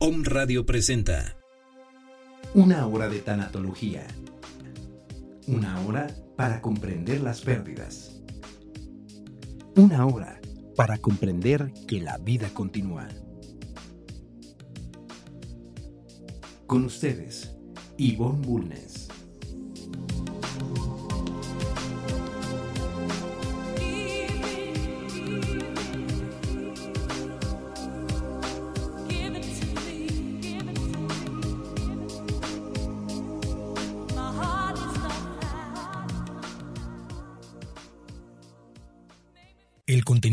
Om Radio presenta Una hora de tanatología. Una hora para comprender las pérdidas. Una hora para comprender que la vida continúa. Con ustedes, Yvonne Bulnes.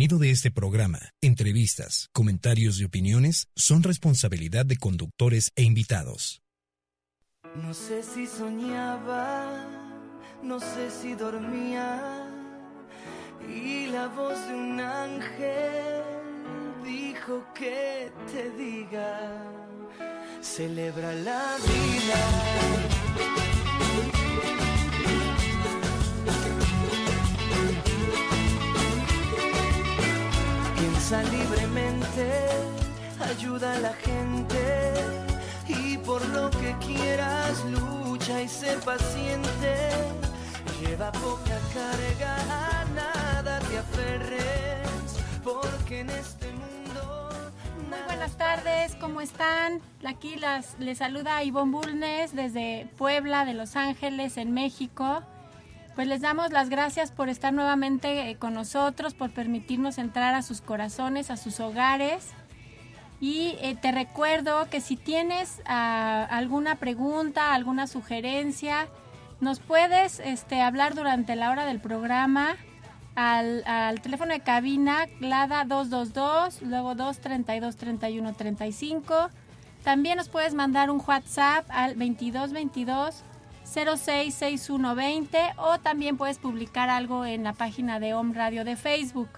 Contenido de este programa, entrevistas, comentarios y opiniones son responsabilidad de conductores e invitados. No sé si soñaba, no sé si dormía, y la voz de un ángel dijo que te diga, celebra la vida. Piensa libremente, ayuda a la gente y por lo que quieras lucha y sé paciente. Lleva poca carga, a nada te aferres, porque en este mundo... Muy buenas tardes, ¿cómo están? Aquí las, les saluda Ivonne Bulnes desde Puebla, de Los Ángeles, en México. Pues les damos las gracias por estar nuevamente eh, con nosotros, por permitirnos entrar a sus corazones, a sus hogares. Y eh, te recuerdo que si tienes ah, alguna pregunta, alguna sugerencia, nos puedes este, hablar durante la hora del programa al, teléfono de cabina GLADA 222, luego 232 31 35. También nos puedes mandar un WhatsApp al 2222 066120 o también puedes publicar algo en la página de Home Radio de Facebook.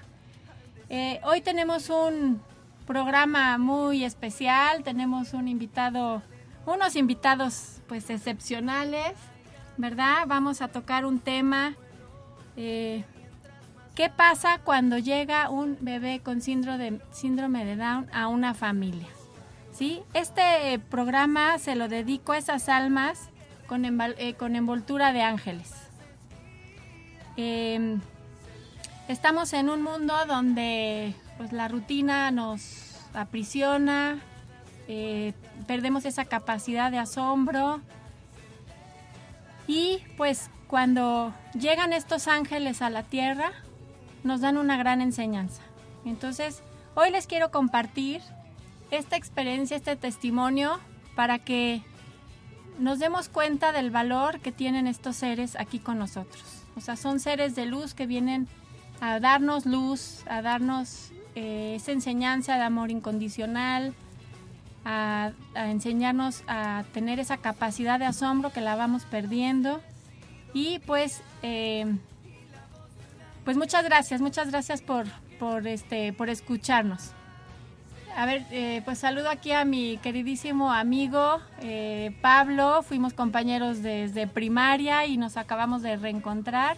Eh, hoy tenemos un programa muy especial, tenemos un invitado, unos invitados pues excepcionales, ¿verdad? Vamos a tocar un tema. eh, ¿Qué pasa cuando llega un bebé con síndrome de, síndrome de Down a una familia? ¿Sí? Este programa se lo dedico a esas almas con, eh, con envoltura de ángeles. Eh, estamos en un mundo donde pues, la rutina nos aprisiona, eh, perdemos esa capacidad de asombro y pues cuando llegan estos ángeles a la tierra nos dan una gran enseñanza. Entonces, hoy les quiero compartir esta experiencia, este testimonio para que nos demos cuenta del valor que tienen estos seres aquí con nosotros. O sea, son seres de luz que vienen a darnos luz, a darnos eh, esa enseñanza de amor incondicional, a, a enseñarnos a tener esa capacidad de asombro que la vamos perdiendo. Y pues, eh, pues muchas gracias, muchas gracias por, por, este, por escucharnos. A ver, eh, pues saludo aquí a mi queridísimo amigo eh, Pablo. Fuimos compañeros desde primaria y nos acabamos de reencontrar.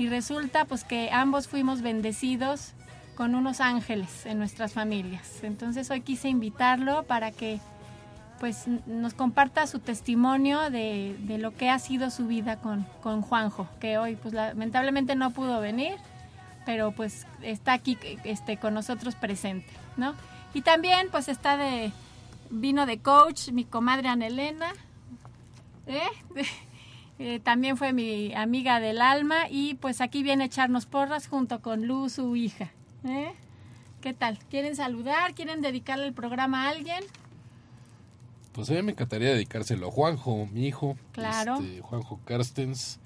Y resulta pues que ambos fuimos bendecidos con unos ángeles en nuestras familias. Entonces hoy quise invitarlo para que pues nos comparta su testimonio de, de lo que ha sido su vida con, con Juanjo, que hoy pues lamentablemente no pudo venir, pero pues está aquí este, con nosotros presente, ¿no? Y también pues está de, vino de coach mi comadre Ana Elena, ¿eh? Eh, también fue mi amiga del alma y pues aquí viene a echarnos porras junto con Luz, su hija. ¿eh? ¿Qué tal? ¿Quieren saludar? ¿Quieren dedicarle el programa a alguien? Pues a mí me encantaría dedicárselo a Juanjo, mi hijo. Claro. este, Juanjo Carstens.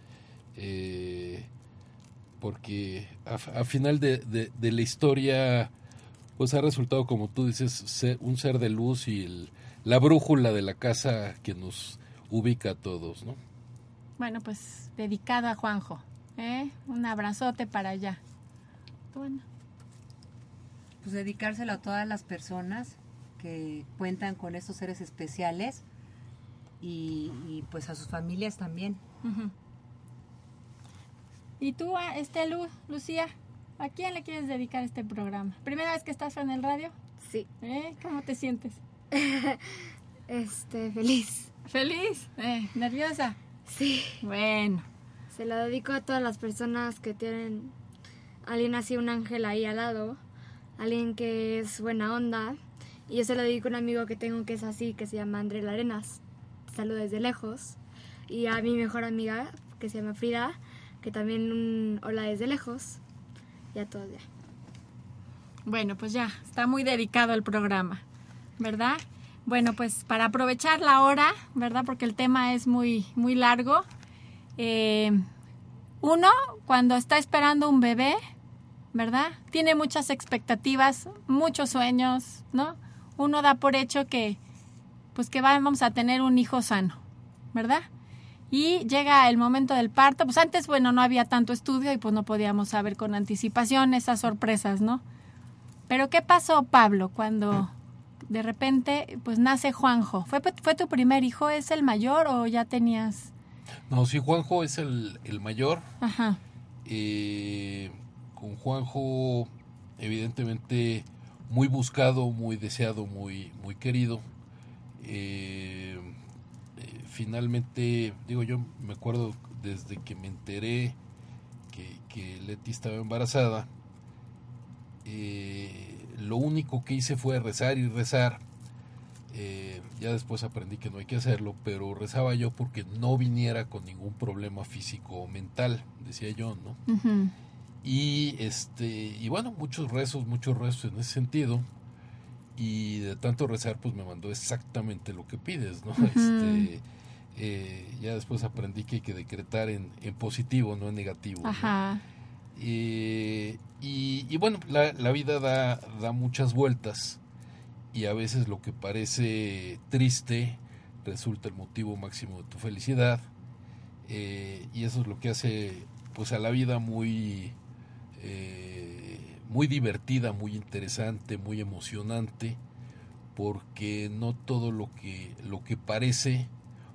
eh, porque a, a final de, de- de la historia, pues ha resultado, como tú dices, ser- un ser de luz y el- la brújula de la casa que nos ubica a todos, ¿no? Bueno, pues dedicado a Juanjo. ¿eh? Un abrazote para allá. Bueno, Pues dedicárselo a todas las personas que cuentan con estos seres especiales y, y, pues a sus familias también. ¿Y tú, este Lu, Lucía? ¿A quién le quieres dedicar este programa? ¿Primera vez que estás en el radio? Sí, ¿Eh? ¿Cómo te sientes? este, feliz. ¿Feliz? Eh, ¿Nerviosa? Sí. Bueno. Se lo dedico a todas las personas que tienen alguien así, un ángel ahí al lado, alguien que es buena onda. Y yo se lo dedico a un amigo que tengo que es así, que se llama André Larenas. Saludo desde lejos. Y a mi mejor amiga, que se llama Frida, que también un hola desde lejos. Y a todos ya. Bueno, pues ya, está muy dedicado el programa, ¿verdad? Bueno, pues para aprovechar la hora, ¿verdad? Porque el tema es muy, muy largo. Eh, uno, cuando está esperando un bebé, ¿verdad? Tiene muchas expectativas, muchos sueños, ¿no? Uno da por hecho que, pues que vamos a tener un hijo sano, ¿verdad? Y llega el momento del parto, pues antes, bueno, no había tanto estudio y pues no podíamos saber con anticipación esas sorpresas, ¿no? Pero ¿qué pasó, Pablo, cuando de repente pues nace Juanjo? ¿Fue, fue tu primer hijo? ¿Es el mayor o ya tenías...? No, sí, Juanjo es el, el mayor. Ajá. Eh, con Juanjo, evidentemente, muy buscado, muy deseado, muy, muy querido. Eh, eh, finalmente, digo, yo me acuerdo desde que me enteré que, que Leti estaba embarazada, eh, lo único que hice fue rezar y rezar. Eh, ya después aprendí que no hay que hacerlo, pero rezaba yo porque no viniera con ningún problema físico o mental, decía yo, ¿no? Y este, y bueno, muchos rezos, muchos rezos en ese sentido. Y de tanto rezar, pues me mandó exactamente lo que pides, ¿no? Este, eh, ya después aprendí que hay que decretar en, en positivo, no en negativo. ¿no? Ajá. Eh, y, y bueno, la, la vida da, da muchas vueltas y a veces lo que parece triste resulta el motivo máximo de tu felicidad eh, y eso es lo que hace pues a la vida muy eh, muy divertida, muy interesante, muy emocionante porque no todo lo que lo que parece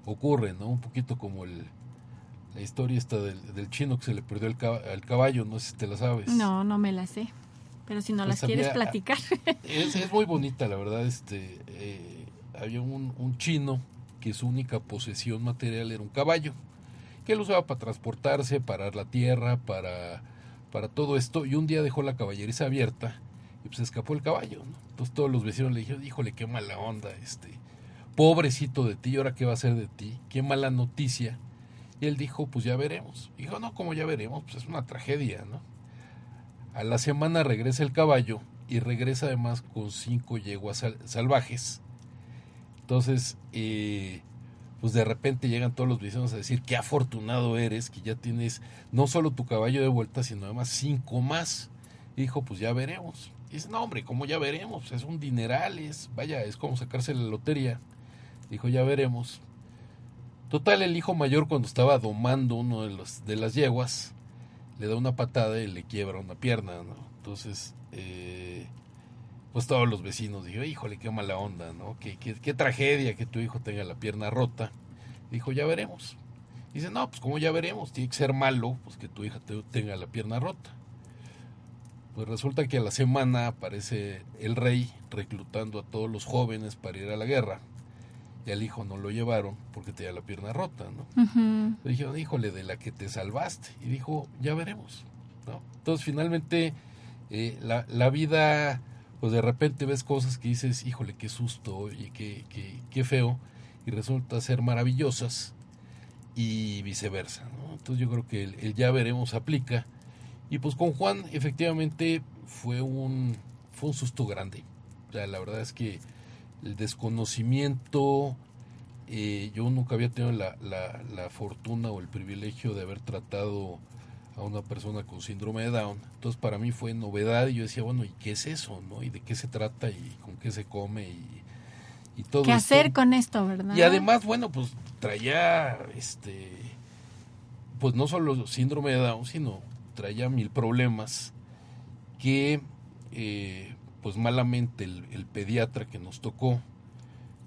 ocurre, ¿no? Un poquito como el, la historia esta del, del chino que se le perdió el, al caballo, no sé si te la sabes. No, no me la sé. Pero si no Pues las quieres platicar. Es, es muy bonita, la verdad. Este, eh, había un, un chino que su única posesión material era un caballo, que él usaba para transportarse, para la tierra, para, para todo esto, y un día dejó la caballeriza abierta y pues escapó el caballo. ¿no? Entonces todos los vecinos le dijeron, híjole, qué mala onda, este, pobrecito de ti, ¿y ahora qué va a hacer de ti? Qué mala noticia. Y él dijo, pues ya veremos. Dijo, no, como ya veremos, pues es una tragedia, ¿no? A la semana regresa el caballo y regresa además con cinco yeguas sal- salvajes. Entonces, eh, pues de repente llegan todos los vecinos a decir qué afortunado eres, que ya tienes no solo tu caballo de vuelta, sino además cinco más. Y dijo, pues ya veremos. Y dice, no hombre, ¿cómo ya veremos? Es un dineral, es, vaya, es como sacarse la lotería. Dijo, ya veremos. Total, el hijo mayor cuando estaba domando uno de, los, de las yeguas, le da una patada y le quiebra una pierna, ¿no? Entonces, eh, pues todos los vecinos dijeron, híjole, qué mala onda, ¿no? Qué, qué, tragedia que tu hijo tenga la pierna rota. Dijo, ya veremos. Dice, no, pues como ya veremos, tiene que ser malo, pues que tu hija te- tenga la pierna rota. Pues resulta que a la semana aparece el rey reclutando a todos los jóvenes para ir a la guerra. Y al hijo no lo llevaron porque tenía la pierna rota, ¿no? Ujú. Le dijeron, híjole, de la que te salvaste. Y dijo, ya veremos. ¿no? Entonces, finalmente, eh, la, la vida, pues de repente ves cosas que dices, híjole, qué susto, y qué, qué, qué feo, y resulta ser maravillosas, y viceversa. ¿no? Entonces, yo creo que el, el ya veremos aplica. Y pues con Juan, efectivamente, fue un, fue un susto grande. O sea, la verdad es que el desconocimiento, eh, yo nunca había tenido la, la, la fortuna o el privilegio de haber tratado a una persona con síndrome de Down. Entonces para mí fue novedad y yo decía, bueno, ¿y qué es eso? ¿no? ¿Y de qué se trata? ¿Y con qué se come? Y, y todo ¿Qué esto. hacer con esto, verdad? Y además, bueno, pues traía, este, pues no solo síndrome de Down, sino traía mil problemas que, eh, pues malamente el, pediatra que nos tocó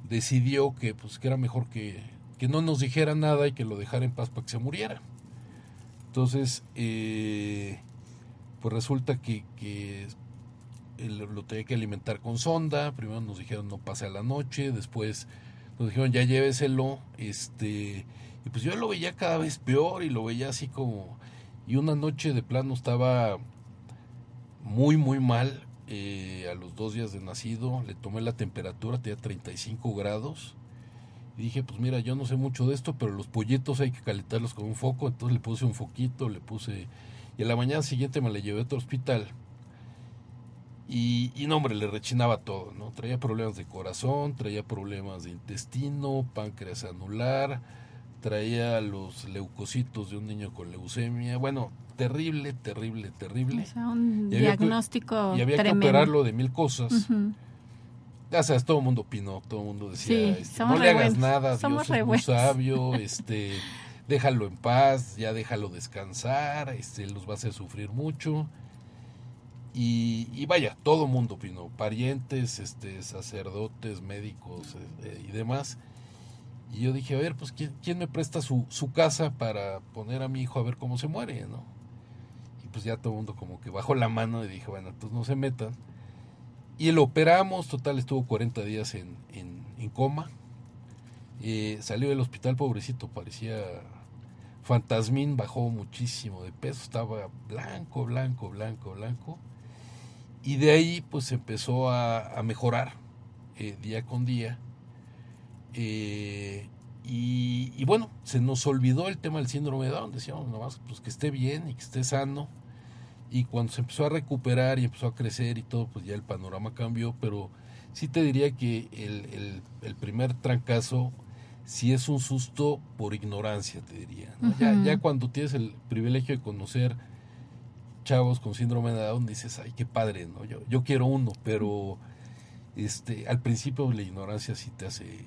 decidió que, pues, que era mejor que, que no nos dijera nada y que lo dejara en paz para que se muriera. Entonces, eh, pues resulta que, que lo tenía que alimentar con sonda, primero nos dijeron no pase a la noche, después nos dijeron ya lléveselo, este, y pues yo lo veía cada vez peor y lo veía así como, y una noche de plano estaba muy muy mal, eh, a los dos días de nacido, le tomé la temperatura, tenía 35 grados, y dije, pues mira, yo no sé mucho de esto, pero los pollitos hay que calentarlos con un foco, entonces le puse un foquito, le puse... Y en la mañana siguiente me la llevé a otro hospital. Y, y no, hombre, le rechinaba todo, ¿no? Traía problemas de corazón, traía problemas de intestino, páncreas anular, traía los leucocitos de un niño con leucemia. Bueno, terrible, terrible, terrible. O sea, un diagnóstico Y había que operarlo de mil cosas. Ya sabes, todo el mundo opinó, todo el mundo decía, este, no le hagas nada, Dios es muy sabio, este, déjalo en paz, ya déjalo descansar, este, los va a hacer sufrir mucho. Y, vaya, todo el mundo opinó, parientes, este, sacerdotes, médicos eh, y demás. Y yo dije, a ver, pues, ¿quién, quién me presta su, su, casa para poner a mi hijo a ver cómo se muere, no? Pues ya todo el mundo como que bajó la mano y dije, bueno, entonces no se metan. Y lo operamos, total, estuvo 40 días en, en, coma. Eh, salió del hospital, pobrecito, parecía fantasmín, bajó muchísimo de peso, estaba blanco, blanco, blanco, blanco. Y de ahí pues empezó a, mejorar eh, día con día. Eh, y, y, bueno, se nos olvidó el tema del síndrome de Down, decíamos nomás pues que esté bien y que esté sano y cuando se empezó a recuperar y empezó a crecer y todo, pues ya el panorama cambió, pero sí te diría que el, el, primer trancazo sí es un susto por ignorancia, te diría. ya, ya cuando tienes el privilegio de conocer chavos con síndrome de Down, dices, ay, qué padre, ¿no? Yo, yo quiero uno, pero este, al principio la ignorancia sí te hace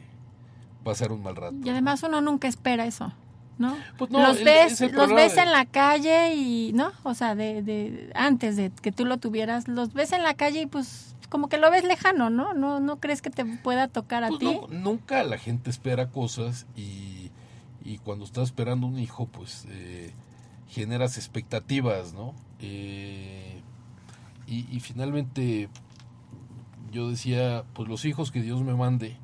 pasar un mal rato. Y además uno nunca espera eso. ¿No? Pues los ves, los ves en la calle y, ¿no? O sea, de, de, antes de que tú lo tuvieras, los ves en la calle y pues como que lo ves lejano, ¿no? No, no crees que te pueda tocar a pues ti. nunca la gente espera cosas y, y cuando estás esperando un hijo, pues eh, generas expectativas, ¿no? Eh, y, y finalmente yo decía, pues los hijos que Dios me mande,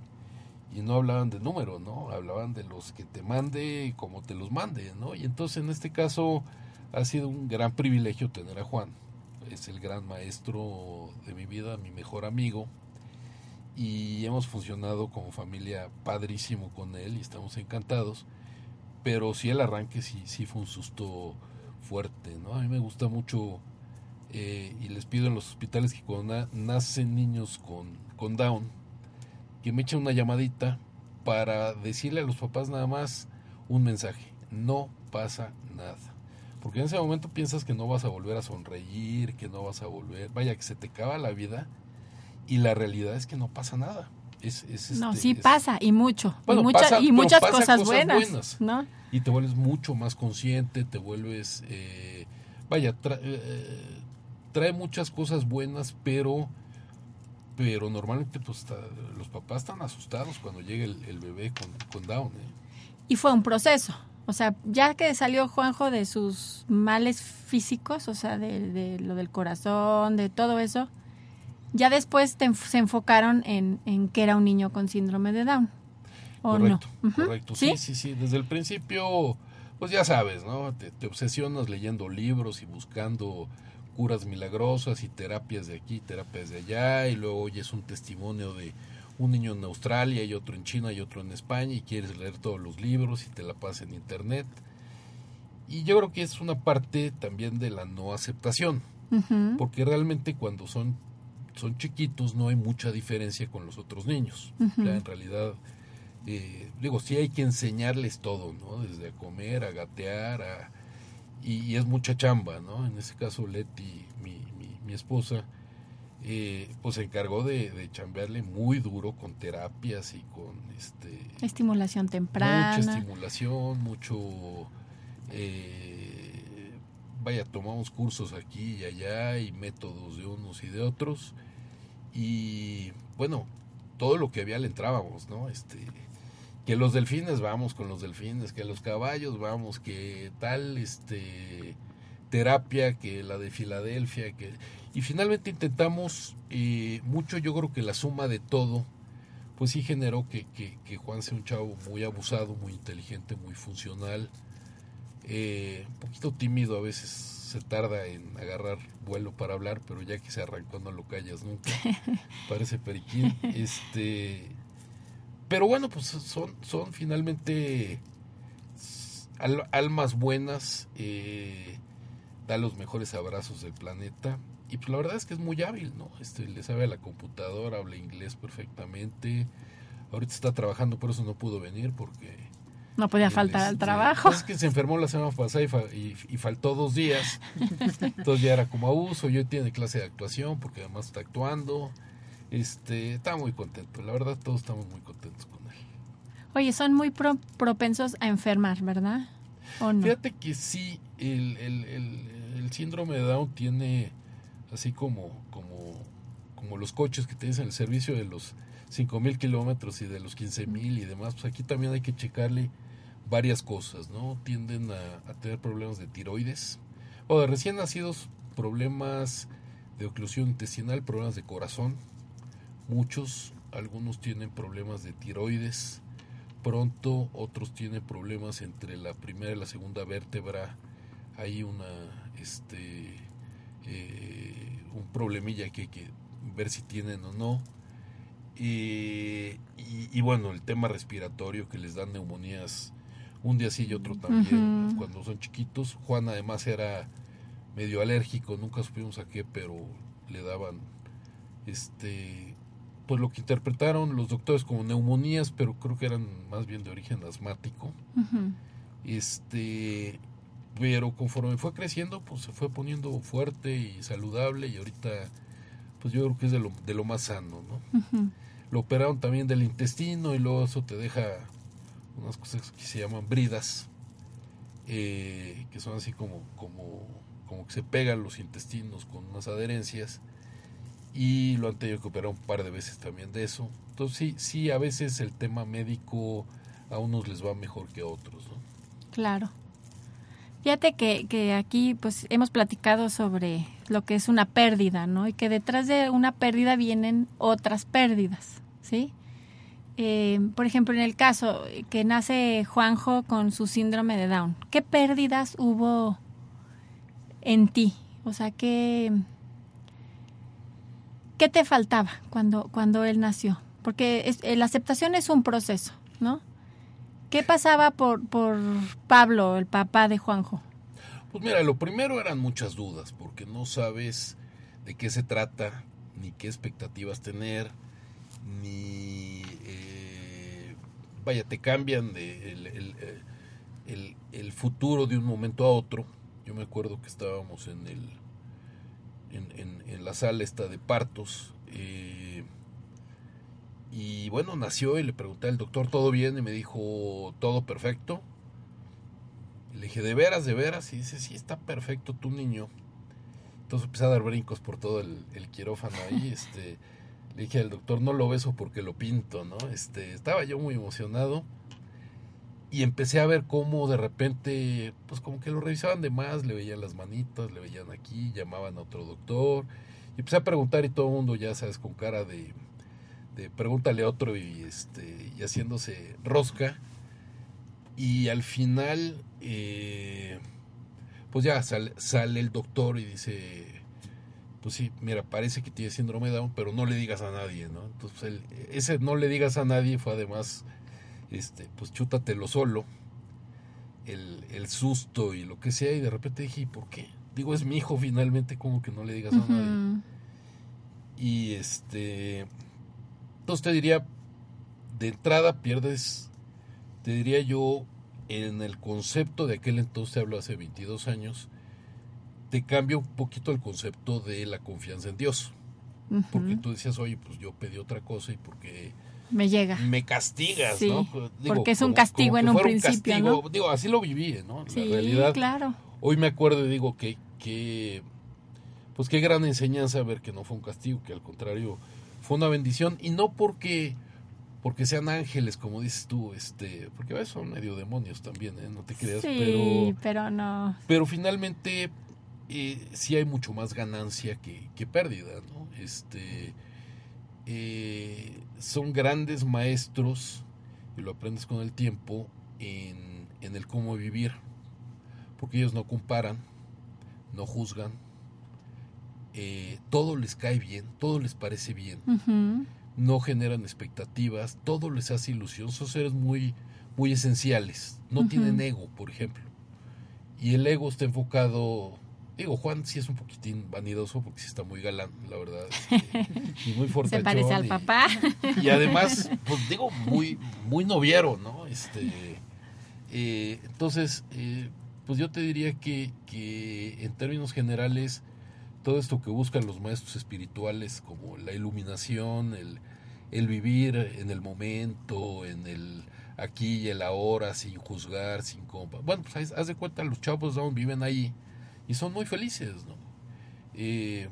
y no hablaban de número, ¿no? Hablaban de los que te mande y como te los mande, ¿no? Y entonces en este caso ha sido un gran privilegio tener a Juan. Es el gran maestro de mi vida, mi mejor amigo. Y hemos funcionado como familia padrísimo con él y estamos encantados. Pero sí el arranque sí, sí fue un susto fuerte, ¿no? A mí me gusta mucho eh, y les pido en los hospitales que cuando nacen niños con, con Down, que me eche una llamadita para decirle a los papás nada más un mensaje. No pasa nada. Porque en ese momento piensas que no vas a volver a sonreír, que no vas a volver, vaya, que se te acaba la vida y la realidad es que no pasa nada. Es, no, este, sí pasa y mucho. y, muchas cosas, buenas. ¿no? Y te vuelves mucho más consciente, te vuelves, eh, vaya, eh, trae muchas cosas buenas, pero pero normalmente pues los papás están asustados cuando llega el, bebé con, con Down. ¿eh? Y fue un proceso. O sea, ya que salió Juanjo de sus males físicos, o sea, de, lo del corazón, de todo eso, ya después se enfocaron en, en, que era un niño con síndrome de Down. ¿O correcto, no? Correcto, ¿Sí? sí, sí, Desde el principio, pues ya sabes, ¿no? te obsesionas leyendo libros y buscando curas milagrosas y terapias de aquí, terapias de allá, y luego oyes un testimonio de un niño en Australia y otro en China y otro en España y quieres leer todos los libros y te la pasas en internet. Y yo creo que es una parte también de la no aceptación, porque realmente cuando son, son chiquitos no hay mucha diferencia con los otros niños. en realidad, eh, digo, sí hay que enseñarles todo, ¿no? Desde a comer, a gatear, a, y, es mucha chamba, ¿no? En ese caso Leti, mi, mi, esposa, eh, pues se encargó de, de, chambearle muy duro con terapias y con este estimulación temprana. Mucha estimulación, mucho eh, vaya, tomamos cursos aquí y allá y métodos de unos y de otros. Y bueno, todo lo que había le entrábamos, ¿no? Este que los delfines vamos con los delfines, que los caballos vamos, que tal este terapia, que la de Filadelfia, que Y finalmente intentamos eh, mucho, yo creo que la suma de todo, pues sí generó que, que, que Juan sea un chavo muy abusado, muy inteligente, muy funcional, eh, un poquito tímido a veces se tarda en agarrar vuelo para hablar, pero ya que se arrancó no lo callas nunca. Parece periquín. Este, pero bueno, pues son, son finalmente almas buenas, eh, da los mejores abrazos del planeta. Y pues la verdad es que es muy hábil, ¿no? Este, le sabe a la computadora, habla inglés perfectamente. Ahorita está trabajando, por eso no pudo venir, porque no podía faltar al trabajo. Es que se enfermó la semana pasada y, faltó dos días. Entonces ya era como abuso. Yo tiene clase de actuación porque además está actuando. Este, está muy contento. La verdad, todos estamos muy contentos con él. Oye, son muy propensos a enfermar, ¿verdad? ¿O no? Fíjate que sí, el, el, el, síndrome de Down tiene así como, como, como los coches que tienes en el servicio de los 5.000 kilómetros y de los 15.000 y demás, pues aquí también hay que checarle varias cosas, ¿no? Tienden a, tener problemas de tiroides o de recién nacidos, problemas de oclusión intestinal, problemas de corazón, muchos, algunos tienen problemas de tiroides, pronto otros tienen problemas entre la primera y la segunda vértebra, hay una, este, eh, un problemilla que hay que ver si tienen o no. y, y, bueno, el tema respiratorio que les dan neumonías un día sí y otro también, cuando son chiquitos. Juan además era medio alérgico, nunca supimos a qué, pero le daban este pues lo que interpretaron los doctores como neumonías, pero creo que eran más bien de origen asmático. Este, pero conforme fue creciendo, pues se fue poniendo fuerte y saludable y ahorita pues yo creo que es de lo, de lo más sano, ¿no? Lo operaron también del intestino y luego eso te deja unas cosas que se llaman bridas, eh, que son así como, como, como que se pegan los intestinos con unas adherencias y lo han tenido que operar un par de veces también de eso. Entonces sí, sí, a veces el tema médico a unos les va mejor que a otros. Claro. Fíjate que, que aquí pues hemos platicado sobre lo que es una pérdida, ¿no? Y que detrás de una pérdida vienen otras pérdidas, ¿sí? Eh, por ejemplo, en el caso que nace Juanjo con su síndrome de Down, ¿qué pérdidas hubo en ti? O sea, ¿qué, qué te faltaba cuando, cuando él nació? Porque eh, la aceptación es un proceso, ¿no? ¿Qué pasaba por, por Pablo, el papá de Juanjo? Pues mira, lo primero eran muchas dudas, porque no sabes de qué se trata, ni qué expectativas tener, ni vaya, te cambian de eh, el, el, futuro de un momento a otro. Yo me acuerdo que estábamos en el en, en, la sala esta de partos eh, y bueno, nació y le pregunté al doctor, ¿todo bien? Y me dijo, todo perfecto. Y le dije, ¿de veras, de veras? Y dice, sí, está perfecto tu niño. Entonces empecé a dar brincos por todo el, el quirófano ahí, este le dije al doctor, no lo beso porque lo pinto, ¿no? Este, estaba yo muy emocionado y empecé a ver cómo de repente, pues como que lo revisaban de más, le veían las manitas, le veían aquí, llamaban a otro doctor y empecé a preguntar y todo el mundo ya sabes con cara de, de pregúntale a otro y este y haciéndose rosca y al final eh, pues ya sale, sale el doctor y dice pues sí, mira, parece que tiene síndrome de Down, pero no le digas a nadie, ¿no? Entonces, ese no le digas a nadie fue además, este, pues chútatelo solo, el, el, susto y lo que sea, y de repente dije, ¿y por qué? Digo, es mi hijo finalmente, como que no le digas a nadie. Y este, entonces te diría, de entrada pierdes, te diría yo, en el concepto de aquel entonces, hablo hace 22 años, te cambia un poquito el concepto de la confianza en Dios. Porque tú decías, oye, pues yo pedí otra cosa y porque me llega. Me castigas, ¿no? porque es un castigo en un principio, ¿no? Digo, así lo viví, ¿no? Sí, realidad, claro. Hoy me acuerdo y digo que, que, pues qué gran enseñanza ver que no fue un castigo, que al contrario fue una bendición y no porque porque sean ángeles, como dices tú, este, porque a veces son medio demonios también, ¿eh? no te creas, sí, pero, pero no. Pero finalmente eh, sí hay mucho más ganancia que, que pérdida, ¿no? Este, eh, son grandes maestros, y lo aprendes con el tiempo, en, en el cómo vivir, porque ellos no comparan, no juzgan, eh, todo les cae bien, todo les parece bien, no generan expectativas, todo les hace ilusión, son seres muy, muy esenciales, no tienen ego, por ejemplo. Y el ego está enfocado, digo, Juan sí es un poquitín vanidoso porque sí está muy galán, la verdad, este, y muy Se fortachón. parece al y- papá. y además, pues digo, muy, muy noviero, ¿no? Este, eh, entonces, eh, pues yo te diría que, que en términos generales, todo esto que buscan los maestros espirituales, como la iluminación, el, el vivir en el momento, en el aquí y el ahora, sin juzgar, sin compa. Bueno, pues haz, de cuenta, los chavos down viven ahí y son muy felices, ¿no? Eh,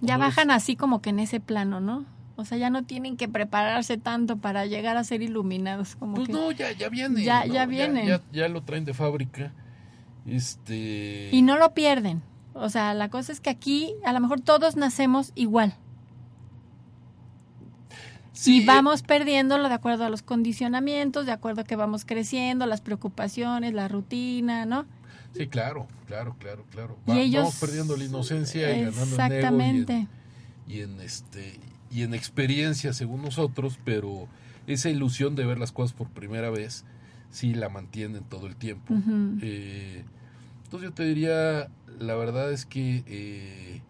Ya bajan así como que en ese plano, ¿no? O sea, ya no tienen que prepararse tanto para llegar a ser iluminados. Como Pues que... no, ya, ya viene. Ya- ¿no? ya viene. Ya, ya lo traen de fábrica. Este. Y no lo pierden. O sea, la cosa es que aquí a lo mejor todos nacemos igual. Sí, y vamos perdiéndolo de acuerdo a los condicionamientos, de acuerdo a que vamos creciendo, las preocupaciones, la rutina, ¿no? Sí, claro, claro, claro, claro. Y ellos- Vamos perdiendo la inocencia y ganando en ego Exactamente. y en, y en este y en experiencia según nosotros, pero esa ilusión de ver las cosas por primera vez sí la mantienen todo el tiempo. Eh, entonces yo te diría, la verdad es que eh,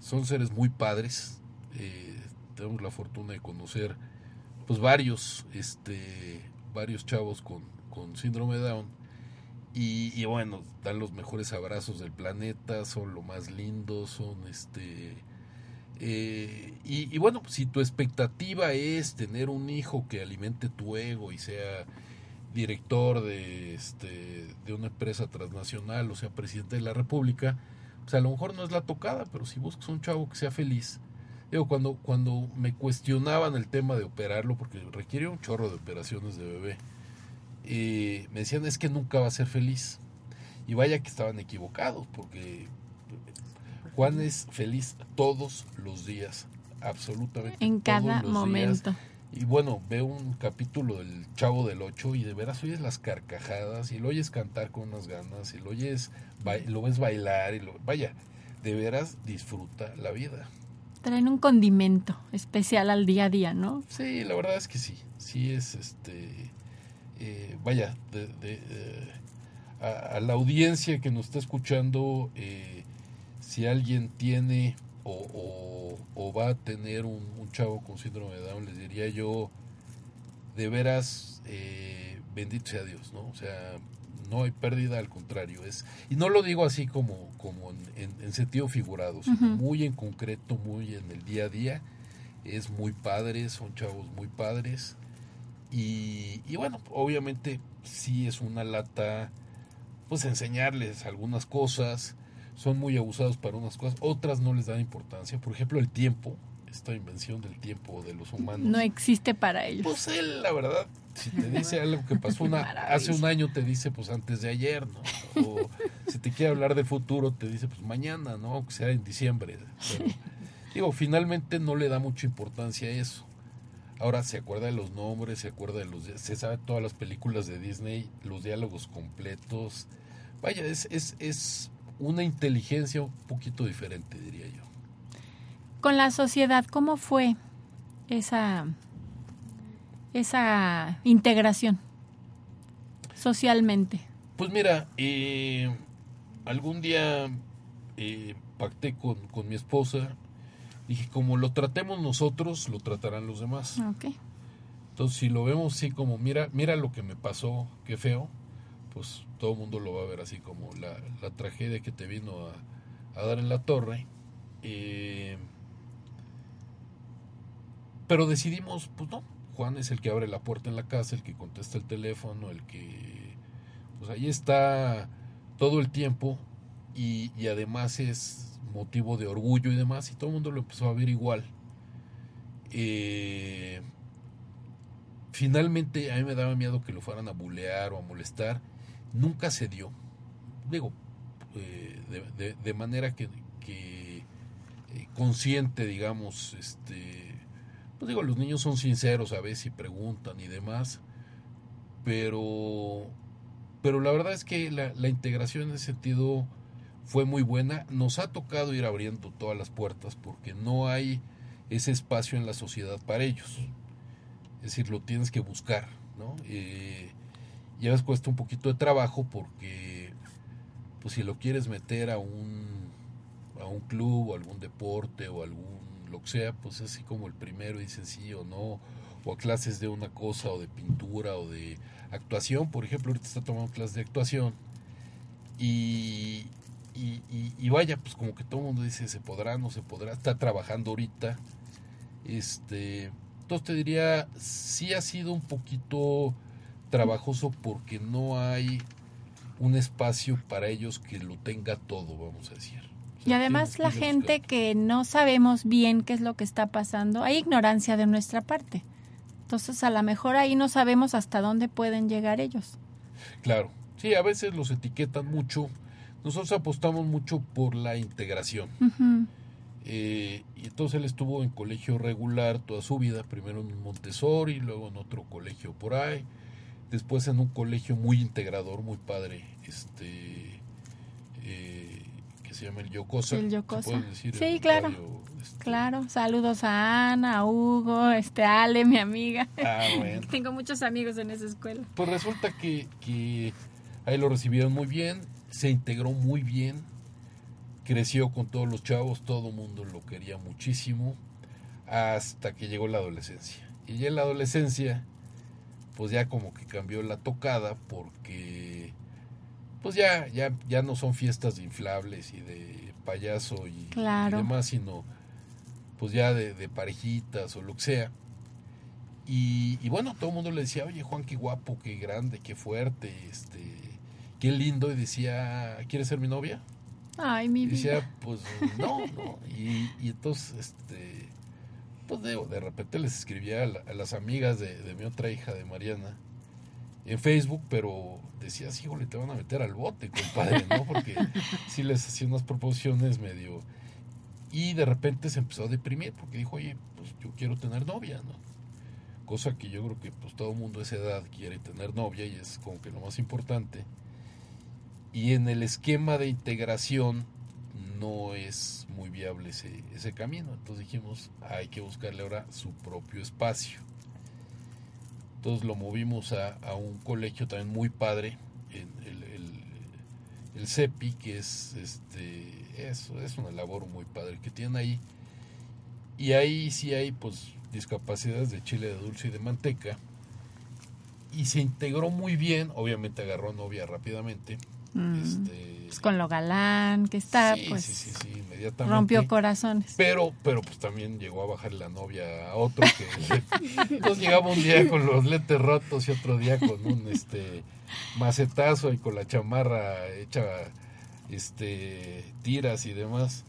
son seres muy padres. Eh, tenemos la fortuna de conocer pues varios, este, varios chavos con, con síndrome de Down. Y, bueno, dan los mejores abrazos del planeta, son lo más lindos, son este... eh, y, y bueno, si tu expectativa es tener un hijo que alimente tu ego y sea director de, este, de una empresa transnacional o sea presidente de la república, pues a lo mejor no es la tocada, pero si buscas un chavo que sea feliz. Digo, cuando, cuando me cuestionaban el tema de operarlo, porque requiere un chorro de operaciones de bebé, eh, me decían es que nunca va a ser feliz. Y vaya que estaban equivocados, porque Juan es feliz todos los días, absolutamente. En todos cada días. momento. Y bueno, veo un capítulo del Chavo del Ocho y de veras oyes las carcajadas y lo oyes cantar con unas ganas y lo oyes, lo ves bailar y lo, vaya, de veras disfruta la vida. Traen un condimento especial al día a día, ¿no? Sí, la verdad es que sí, sí es este, eh, vaya, de, de, eh, a, a la audiencia que nos está escuchando, eh, si alguien tiene o, o- o va a tener un, un chavo con síndrome de Down, les diría yo, de veras, eh, bendito sea Dios, ¿no? O sea, no hay pérdida, al contrario, es, y no lo digo así como, como en, en- en sentido figurado, sino muy en concreto, muy en el día a día, es muy padre, son chavos muy padres, y, y bueno, obviamente sí es una lata, pues enseñarles algunas cosas, son muy abusados para unas cosas, otras no les dan importancia, por ejemplo el tiempo, esta invención del tiempo de los humanos. No existe para ellos. Pues él, la verdad, si te dice algo que pasó una, hace un año, te dice pues antes de ayer, ¿no? O si te quiere hablar del futuro, te dice pues mañana, ¿no? Aunque sea en diciembre. Pero, digo, finalmente no le da mucha importancia a eso. Ahora se acuerda de los nombres, se acuerda de los... Se sabe todas las películas de Disney, los diálogos completos. Vaya, es, es, es una inteligencia un poquito diferente, diría yo. Con la sociedad, ¿cómo fue esa, esa integración socialmente? Pues mira, eh, algún día eh, pacté con, con mi esposa, dije, como lo tratemos nosotros, lo tratarán los demás. Ok. Entonces, si lo vemos así como, mira, mira lo que me pasó, qué feo, pues todo el mundo lo va a ver así como la, la tragedia que te vino a, a dar en la torre. Eh, pero decidimos, pues no, Juan es el que abre la puerta en la casa, el que contesta el teléfono, el que, pues ahí está todo el tiempo y, y además es motivo de orgullo y demás, y todo el mundo lo empezó a ver igual. Eh, finalmente a mí me daba miedo que lo fueran a bulear o a molestar. Nunca se dio. Digo, eh, de, manera que, que, eh, consciente, digamos, este, pues digo, los niños son sinceros a veces y preguntan y demás, pero, pero la verdad es que la, la integración en ese sentido fue muy buena. Nos ha tocado ir abriendo todas las puertas porque no hay ese espacio en la sociedad para ellos. Es decir, lo tienes que buscar, ¿no? Eh, y a veces cuesta un poquito de trabajo porque, pues si lo quieres meter a un, a un club o algún deporte o algún, lo que sea, pues así como el primero dice sí o no, o a clases de una cosa o de pintura o de actuación, por ejemplo, ahorita está tomando clases de actuación y, y, y- y vaya, pues como que todo el mundo dice, se podrá, no se podrá, está trabajando ahorita. Este, entonces te diría, sí ha sido un poquito trabajoso porque no hay un espacio para ellos que lo tenga todo, vamos a decir. O Y además la gente que no sabemos bien qué es lo que está pasando, hay ignorancia de nuestra parte. Entonces a lo mejor ahí no sabemos hasta dónde pueden llegar ellos. Claro, sí, a veces los etiquetan mucho. Nosotros apostamos mucho por la integración. Eh, y entonces él estuvo en colegio regular toda su vida, primero en Montessori, luego en otro colegio por ahí, después en un colegio muy integrador, muy padre, este eh, que se llama el Yocosa. El ¿se Yocosa. decir Sí, en claro. radio? Este, Claro, saludos a Ana, a Hugo, este Ale, mi amiga. Ah, bueno. Tengo muchos amigos en esa escuela. Pues resulta que, que ahí lo recibieron muy bien, se integró muy bien, creció con todos los chavos, todo el mundo lo quería muchísimo, hasta que llegó la adolescencia. Y ya en la adolescencia, pues ya como que cambió la tocada, porque pues ya, ya, ya no son fiestas de inflables y de payaso y, Claro. y demás, sino pues ya de, de parejitas o lo que sea. Y, y bueno, todo el mundo le decía, oye Juan, qué guapo, qué grande, qué fuerte, este, qué lindo. Y decía, ¿quieres ser mi novia? Ay, mi Y vida. decía, pues no, no. Y, y entonces, este, pues de, de repente les escribía a, la- a las amigas de, de mi otra hija, de Mariana, en Facebook, pero decía, sí, híjole, te van a meter al bote, compadre, ¿no? Porque sí les hacía unas proposiciones medio... Y de repente se empezó a deprimir porque dijo, oye, pues yo quiero tener novia, ¿no? Cosa que yo creo que pues todo mundo a esa edad quiere tener novia y es como que lo más importante. Y en el esquema de integración no es muy viable ese, camino. Entonces dijimos, hay que buscarle ahora su propio espacio. Entonces lo movimos a, un colegio también muy padre, el, el, el CEPI, que es, este, es, es una labor muy padre que tienen ahí. Y ahí sí hay pues discapacidades de chile de dulce y de manteca. Y se integró muy bien, obviamente agarró novia rápidamente. Mm. Este, Pues con lo galán que está, sí, pues sí, sí, rompió corazones. Pero, pero pues también llegó a bajar la novia a otro que entonces llegaba un día con los lentes rotos y otro día con un este macetazo y con la chamarra hecha este tiras y demás.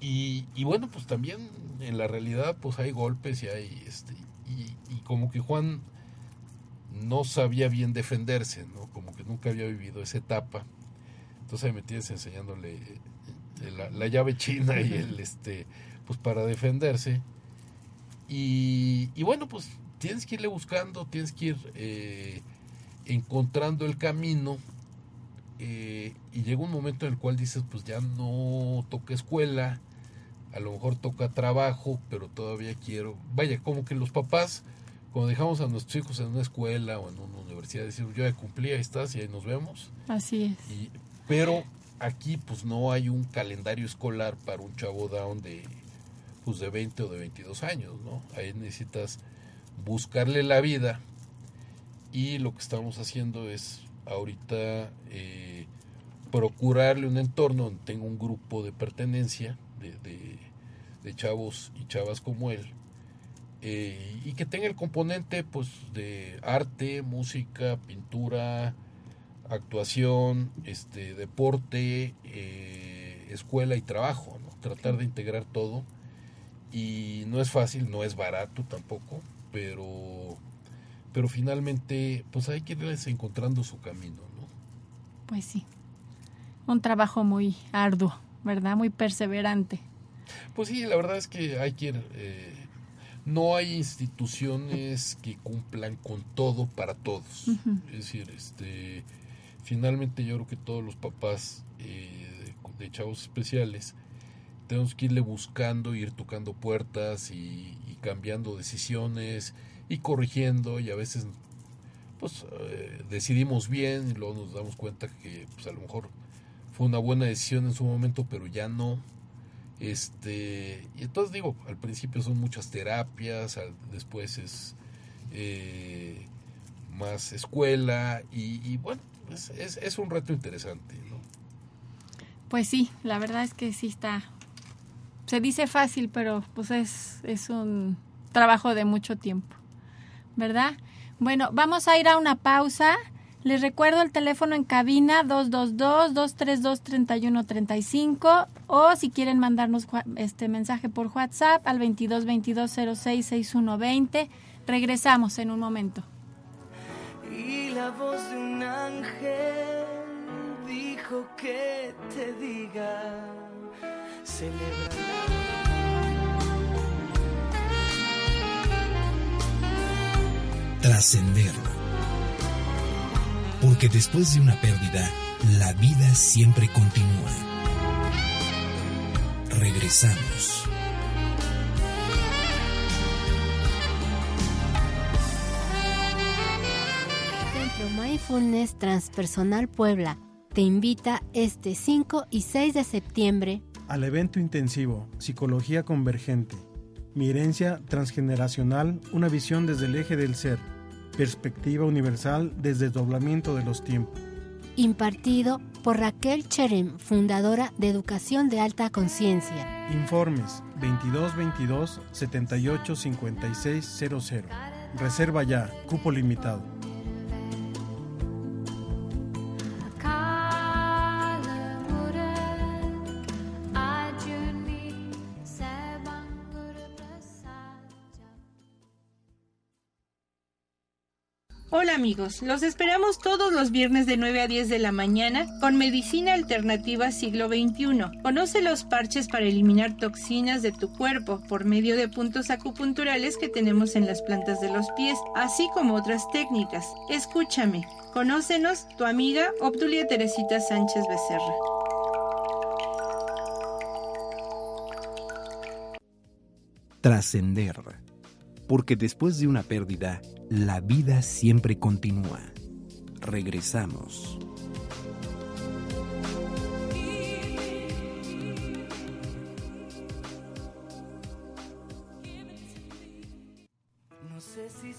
Y, y bueno, pues también en la realidad pues hay golpes y hay este y, y como que Juan no sabía bien defenderse, ¿no? Como que nunca había vivido esa etapa. Entonces ahí me tienes enseñándole eh, la, la llave china y el este pues para defenderse y, y bueno pues tienes que irle buscando tienes que ir eh, encontrando el camino eh, y llega un momento en el cual dices pues ya no toca escuela a lo mejor toca trabajo pero todavía quiero vaya como que los papás cuando dejamos a nuestros hijos en una escuela o en una universidad decimos yo ya cumplí ahí estás y ahí nos vemos Así es. y- pero aquí pues no hay un calendario escolar para un chavo down de pues de 20 o de 22 años, ¿no? Ahí necesitas buscarle la vida y lo que estamos haciendo es ahorita eh, procurarle un entorno donde tenga un grupo de pertenencia de, de- de chavos y chavas como él eh, y que tenga el componente pues de arte, música, pintura, actuación, este, deporte, eh, escuela y trabajo, ¿no? Tratar de integrar todo. Y no es fácil, no es barato tampoco, pero, pero finalmente, pues hay que irles encontrando su camino, ¿no? Pues sí. un trabajo muy arduo, ¿verdad? Muy perseverante. Pues sí, la verdad es que hay que... Eh, no hay instituciones que cumplan con todo para todos. Es decir, este, finalmente yo creo que todos los papás eh, de chavos especiales tenemos que irle buscando, ir tocando puertas y, cambiando decisiones y corrigiendo y a veces pues eh, decidimos bien y luego nos damos cuenta que pues a lo mejor fue una buena decisión en su momento pero ya no este y entonces digo al principio son muchas terapias después es eh, más escuela y, bueno es, es, es, un reto interesante ¿no? pues sí la verdad es que sí está se dice fácil, pero pues es, es un trabajo de mucho tiempo, ¿verdad? Bueno, vamos a ir a una pausa. Les recuerdo el teléfono en cabina 222-232-3135 o si quieren mandarnos este mensaje por WhatsApp al 2222-066120. Regresamos en un momento. Y la voz de un ángel dijo que te diga Trascender. Porque después de una pérdida, la vida siempre continúa. Regresamos. Centro Mindfulness Transpersonal Puebla te invita este 5 y 6 de septiembre al evento intensivo Psicología Convergente, mi herencia transgeneracional, una visión desde el eje del ser, perspectiva universal desde el doblamiento de los tiempos. Impartido por Raquel Cherem, fundadora de Educación de Alta Conciencia. Informes 2222 785600. Reserva ya, cupo limitado. Amigos, los esperamos todos los viernes de 9 a 10 de la mañana con Medicina Alternativa Siglo XXI. Conoce los parches para eliminar toxinas de tu cuerpo por medio de puntos acupunturales que tenemos en las plantas de los pies, así como otras técnicas. Escúchame, conócenos, tu amiga Obdulia Teresita Sánchez Becerra. Trascender. Porque después de una pérdida, la vida siempre continúa. Regresamos.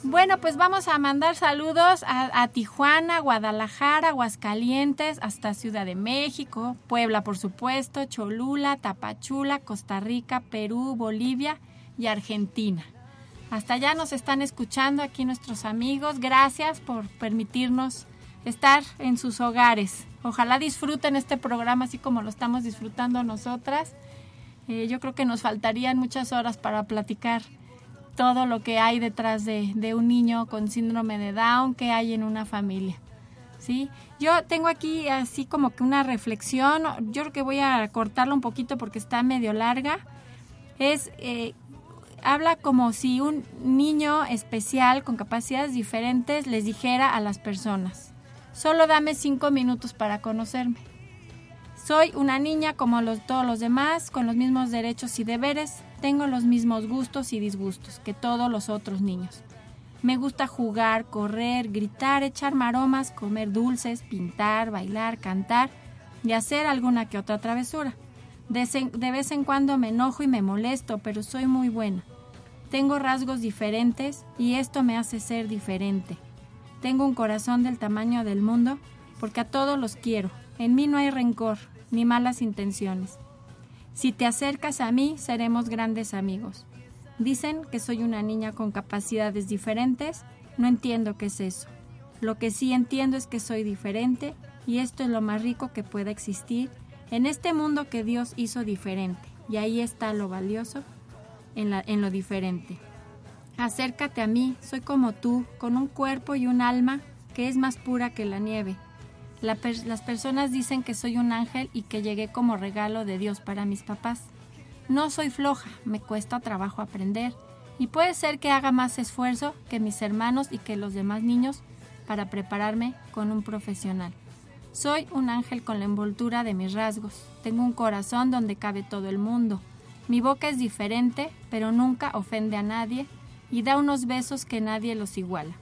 Bueno, pues vamos a mandar saludos a, Tijuana, Guadalajara, Aguascalientes, hasta Ciudad de México, Puebla, por supuesto, Cholula, Tapachula, Costa Rica, Perú, Bolivia y Argentina. Hasta allá nos están escuchando aquí nuestros amigos. Gracias por permitirnos estar en sus hogares. Ojalá disfruten este programa así como lo estamos disfrutando nosotras. Eh, yo creo que nos faltarían muchas horas para platicar todo lo que hay detrás de, un niño con síndrome de Down que hay en una familia. ¿sí? Yo tengo aquí así como que una reflexión, yo creo que voy a cortarlo un poquito porque está medio larga. Es eh, habla como si un niño especial con capacidades diferentes les dijera a las personas, solo dame cinco minutos para conocerme. Soy una niña como los, todos los demás, con los mismos derechos y deberes, tengo los mismos gustos y disgustos que todos los otros niños. Me gusta jugar, correr, gritar, echar maromas, comer dulces, pintar, bailar, cantar y hacer alguna que otra travesura. De, vez en cuando me enojo y me molesto, pero soy muy buena. Tengo rasgos diferentes y esto me hace ser diferente. Tengo un corazón del tamaño del mundo porque a todos los quiero. En mí no hay rencor ni malas intenciones. Si te acercas a mí, seremos grandes amigos. Dicen que soy una niña con capacidades diferentes. No entiendo qué es eso. Lo que sí entiendo es que soy diferente y esto es lo más rico que pueda existir en este mundo que Dios hizo diferente. Y ahí está lo valioso en, lo diferente. Acércate a mí, soy como tú, con un cuerpo y un alma que es más pura que la nieve. Las personas dicen que soy un ángel y que llegué como regalo de Dios para mis papás. No soy floja, me cuesta trabajo aprender y puede ser que haga más esfuerzo que mis hermanos y que los demás niños para prepararme con un profesional. Soy un ángel con la envoltura de mis rasgos. Tengo un corazón donde cabe todo el mundo. Mi boca es diferente, pero nunca ofende a nadie y da unos besos que nadie los iguala.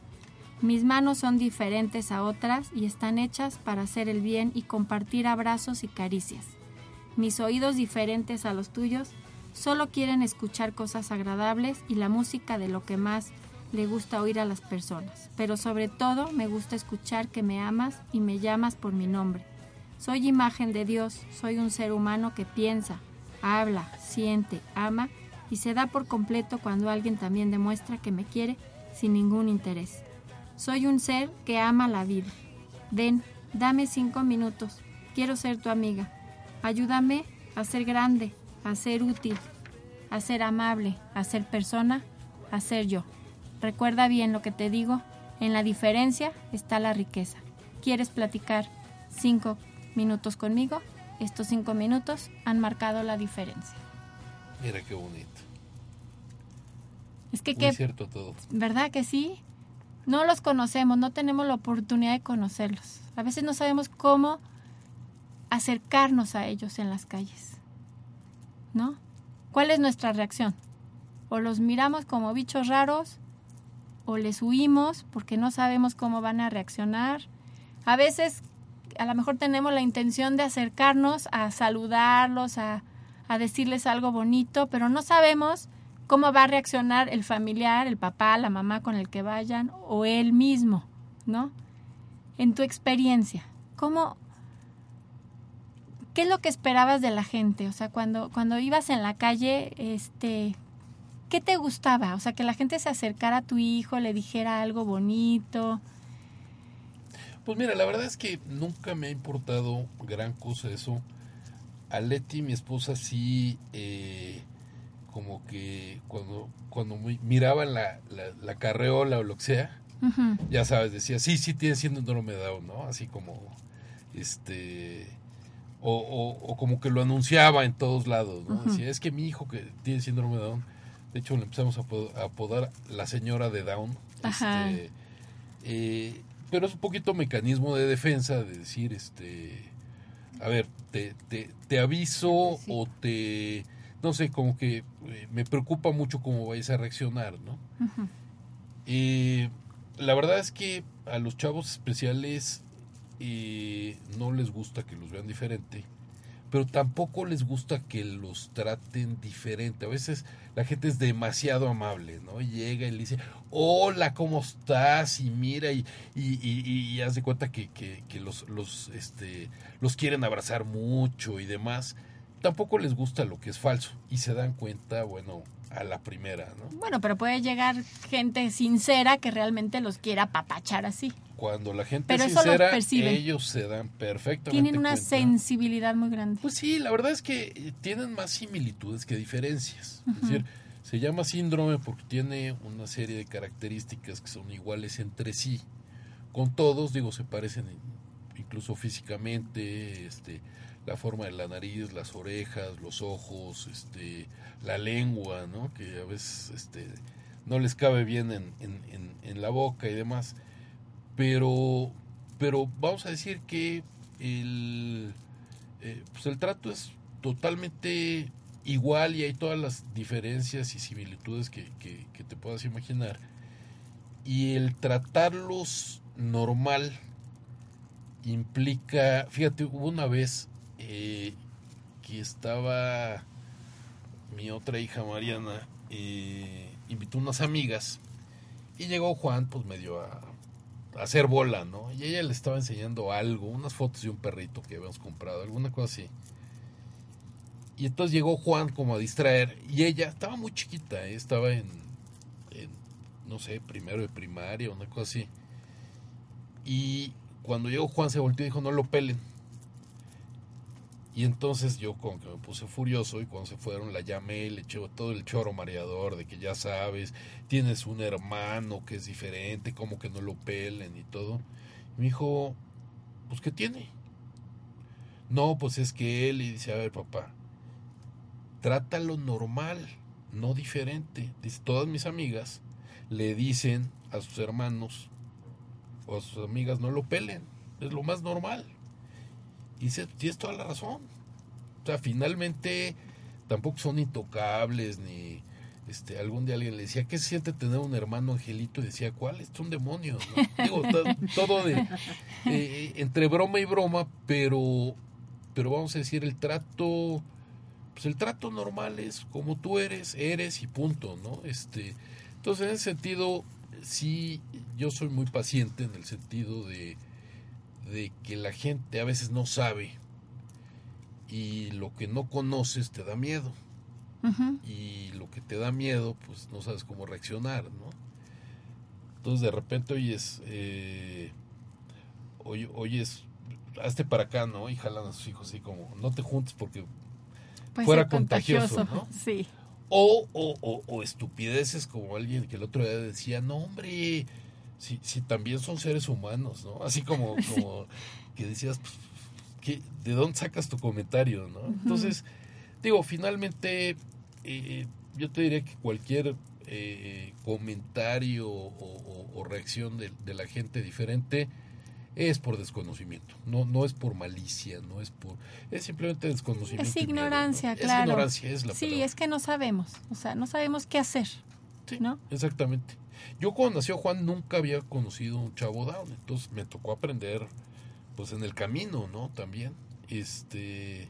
Mis manos son diferentes a otras y están hechas para hacer el bien y compartir abrazos y caricias. Mis oídos diferentes a los tuyos solo quieren escuchar cosas agradables y la música de lo que más le gusta oír a las personas. Pero sobre todo me gusta escuchar que me amas y me llamas por mi nombre. Soy imagen de Dios, soy un ser humano que piensa, habla, siente, ama y se da por completo cuando alguien también demuestra que me quiere sin ningún interés. Soy un ser que ama la vida. Ven, dame cinco minutos. Quiero ser tu amiga. Ayúdame a ser grande, a ser útil, a ser amable, a ser persona, a ser yo. Recuerda bien lo que te digo. En la diferencia está la riqueza. ¿Quieres platicar cinco minutos conmigo? Estos cinco minutos han marcado la diferencia. Mira qué bonito. Es que, Muy qué, cierto todo. ¿verdad que sí? No los conocemos, no tenemos la oportunidad de conocerlos. A veces no sabemos cómo acercarnos a ellos en las calles. ¿No? ¿Cuál es nuestra reacción? O los miramos como bichos raros, o les huimos porque no sabemos cómo van a reaccionar. A veces a lo mejor tenemos la intención de acercarnos a saludarlos, a, a decirles algo bonito, pero no sabemos cómo va a reaccionar el familiar, el papá, la mamá con el que vayan o él mismo, ¿no? En tu experiencia, ¿cómo qué es lo que esperabas de la gente? O sea, cuando cuando ibas en la calle, este ¿qué te gustaba? O sea, que la gente se acercara a tu hijo, le dijera algo bonito. Pues mira, la verdad es que nunca me ha importado gran cosa eso. A Leti, mi esposa, sí, eh, como que cuando, cuando mi- miraban la, la, la carreola o lo que sea, ya sabes, decía, sí, sí tiene síndrome de Down, ¿no? Así como, este, o, o, o como que lo anunciaba en todos lados, ¿no? Decía, es que mi hijo que tiene síndrome de Down, de hecho le empezamos a apo- a apodar la señora de Down, Ajá. este, eh, pero es un poquito mecanismo de defensa de decir, este, a ver, te, te, te aviso o te, no sé, como que eh, me preocupa mucho cómo vayas a reaccionar, ¿no? Eh, la verdad es que a los chavos especiales eh, no les gusta que los vean diferente, pero tampoco les gusta que los traten diferente. A veces la gente es demasiado amable, ¿no? Llega y le dice, hola, ¿cómo estás? Y mira, y, y, y, y haz de cuenta que, que, que los, los, este, los quieren abrazar mucho y demás. Tampoco les gusta lo que es falso y se dan cuenta, bueno, a la primera, ¿no? Bueno, pero puede llegar gente sincera que realmente los quiera apapachar así. Cuando la gente Pero es sincera, ellos se dan perfectamente Tienen una cuenta. sensibilidad muy grande. Pues sí, la verdad es que eh, tienen más similitudes que diferencias. Es decir, se llama síndrome porque tiene una serie de características que son iguales entre sí. Con todos, digo, se parecen in- incluso físicamente, este, la forma de la nariz, las orejas, los ojos, este, la lengua, ¿no? Que a veces este, no les cabe bien en, en- en- en la boca y demás. Pero, pero vamos a decir que el, eh, pues el trato es totalmente igual y hay todas las diferencias y similitudes que, que- te puedas imaginar. Y el tratarlos normal implica, fíjate, hubo una vez eh, que estaba mi otra hija Mariana, eh, invitó unas amigas y llegó Juan pues medio a hacer bola, ¿no? Y ella le estaba enseñando algo, unas fotos de un perrito que habíamos comprado, alguna cosa así. Y entonces llegó Juan como a distraer y ella estaba muy chiquita, ¿eh? estaba en, en, no sé, primero de primaria, una cosa así. Y cuando llegó Juan se volteó y dijo, no lo pelen. Y entonces yo como que me puse furioso y cuando se fueron la llamé, le eché todo el choro mareador de que ya sabes, tienes un hermano que es diferente, como que no lo pelen y todo. Y me dijo, pues ¿qué tiene? No, pues es que él y dice, a ver papá, trátalo normal, no diferente. Dice, todas mis amigas le dicen a sus hermanos o a sus amigas no lo pelen, es lo más normal. Y dice, tienes toda la razón. O sea, finalmente tampoco son intocables ni este algún día alguien le decía qué se siente tener un hermano angelito y decía cuál es un demonio ¿no? digo todo de eh, entre broma y broma pero pero vamos a decir el trato pues el trato normal es como tú eres eres y punto no este entonces en ese sentido sí yo soy muy paciente en el sentido de de que la gente a veces no sabe y lo que no conoces te da miedo. Y lo que te da miedo, pues no sabes cómo reaccionar, ¿no? Entonces de repente oyes, eh, oye, oyes, hazte para acá, ¿no? Y jalan a sus hijos así como, no te juntes porque fuera contagioso, ¿no? Sí. O, o, o, o, estupideces como alguien que el otro día decía, no hombre, si, si también son seres humanos, ¿no? Así como, como que decías, pues, ¿de dónde sacas tu comentario? ¿no? Entonces, digo, finalmente, eh, yo te diría que cualquier eh, comentario o, reacción de, la gente diferente es por desconocimiento, no, no es por malicia, no es por, es simplemente desconocimiento. Es ignorancia, claro. Es ignorancia, es la Sí, es que no sabemos, o sea, no sabemos qué hacer. Sí, ¿no? Exactamente. Yo cuando nació Juan nunca había conocido un chavo down, entonces me tocó aprender pues en el camino, ¿no? También. Este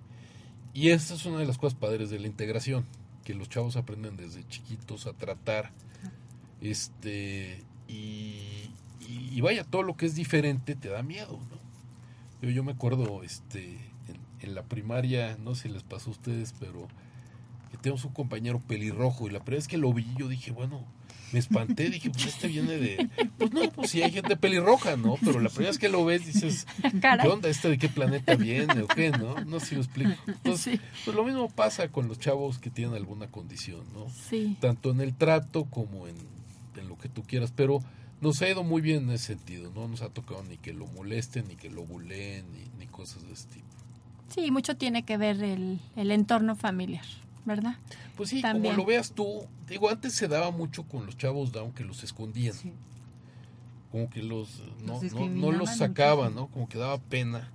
y esa es una de las cosas padres de la integración, que los chavos aprenden desde chiquitos a tratar este y, y, vaya, todo lo que es diferente te da miedo, ¿no? Yo, yo me acuerdo este en, en la primaria, no sé si les pasó a ustedes, pero que tenemos un compañero pelirrojo y la primera vez que lo vi yo dije, bueno, me espanté, dije, pues este viene de... Pues no, pues sí hay gente pelirroja, ¿no? Pero la primera vez que lo ves dices, ¿qué onda? ¿Este de qué planeta viene o qué, no? No sé si lo explico. Entonces, pues lo mismo pasa con los chavos que tienen alguna condición, ¿no? Sí. Tanto en el trato como en, lo que tú quieras, pero nos ha ido muy bien en ese sentido, no nos ha tocado ni que lo molesten, ni que lo buleen, ni, cosas de ese tipo. Sí, mucho tiene que ver el, el entorno familiar. ¿Verdad? Pues sí, como lo veas tú, digo, antes se daba mucho con los chavos down que los escondían. Como que los no los, los sacaban, ¿no? Como que daba pena.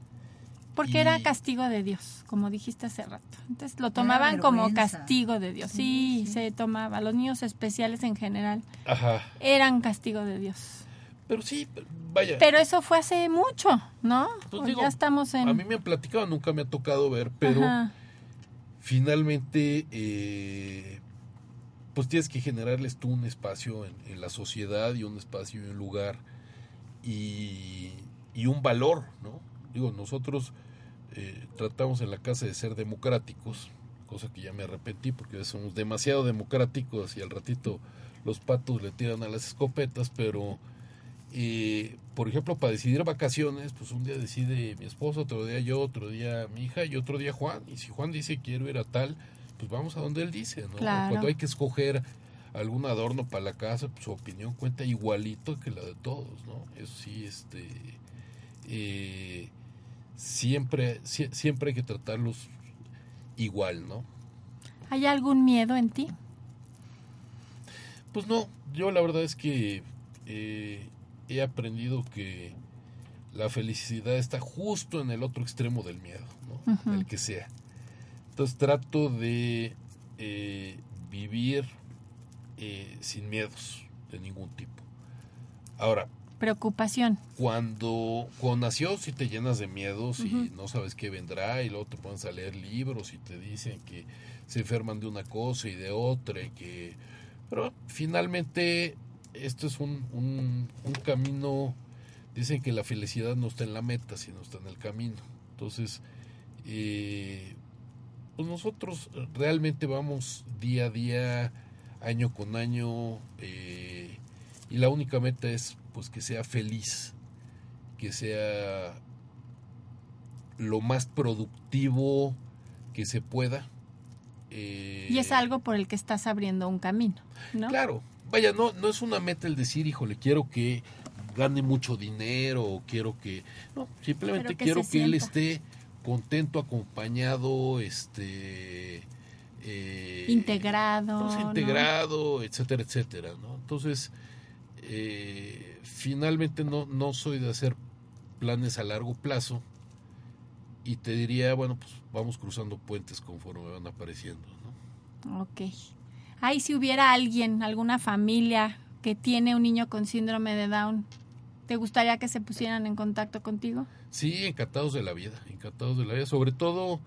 Porque era castigo de Dios, como dijiste hace rato. Entonces lo tomaban como castigo de Dios. Sí, se tomaba. Los niños especiales en general eran castigo de Dios. Pero sí, vaya. Pero eso fue hace mucho, ¿no? Pues ya estamos en. A mí me han platicado, nunca me ha tocado ver, pero finalmente, eh, pues tienes que generarles tú un espacio en, la sociedad y un espacio y un lugar y, un valor, ¿no? Digo, nosotros eh, tratamos en la casa de ser democráticos, cosa que ya me arrepentí porque somos demasiado democráticos y al ratito los patos le tiran a las escopetas, pero eh, por ejemplo, para decidir vacaciones, pues un día decide mi esposo, otro día yo, otro día mi hija y otro día Juan. Y si Juan dice quiero ir a tal, pues vamos a donde él dice, ¿no? Cuando hay que escoger algún adorno para la casa, pues su opinión cuenta igualito que la de todos, ¿no? Eso sí, este, eh, siempre, siempre hay que tratarlos igual, ¿no? ¿Hay algún miedo en ti? Pues no, yo la verdad es que eh, he aprendido que la felicidad está justo en el otro extremo del miedo, ¿no? el que sea. Entonces trato de eh, vivir eh, sin miedos de ningún tipo. Ahora. Preocupación. Cuando, cuando nació, si te llenas de miedos y no sabes qué vendrá, y luego te pones a leer libros y te dicen que se enferman de una cosa y de otra, y que. Pero finalmente esto es un, un, camino, dicen que la felicidad no está en la meta, sino está en el camino. Entonces, eh, pues nosotros realmente vamos día a día, año con año, eh, y la única meta es pues que sea feliz, que sea lo más productivo que se pueda. y es eh, algo por el que estás abriendo un camino, ¿no? Claro, vaya, no, no es una meta el decir, híjole, quiero que gane mucho dinero o quiero que no simplemente que quiero que él esté contento acompañado este eh, Integrado, pues, ¿no? integrado etcétera etcétera no entonces eh, finalmente no no soy de hacer planes a largo plazo y te diría bueno pues vamos cruzando puentes conforme van apareciendo ¿no? Ok. Ay, si hubiera alguien, alguna familia que tiene un niño con síndrome de Down, ¿te gustaría que se pusieran en contacto contigo? Sí, encantados de la vida, encantados de la vida, sobre todo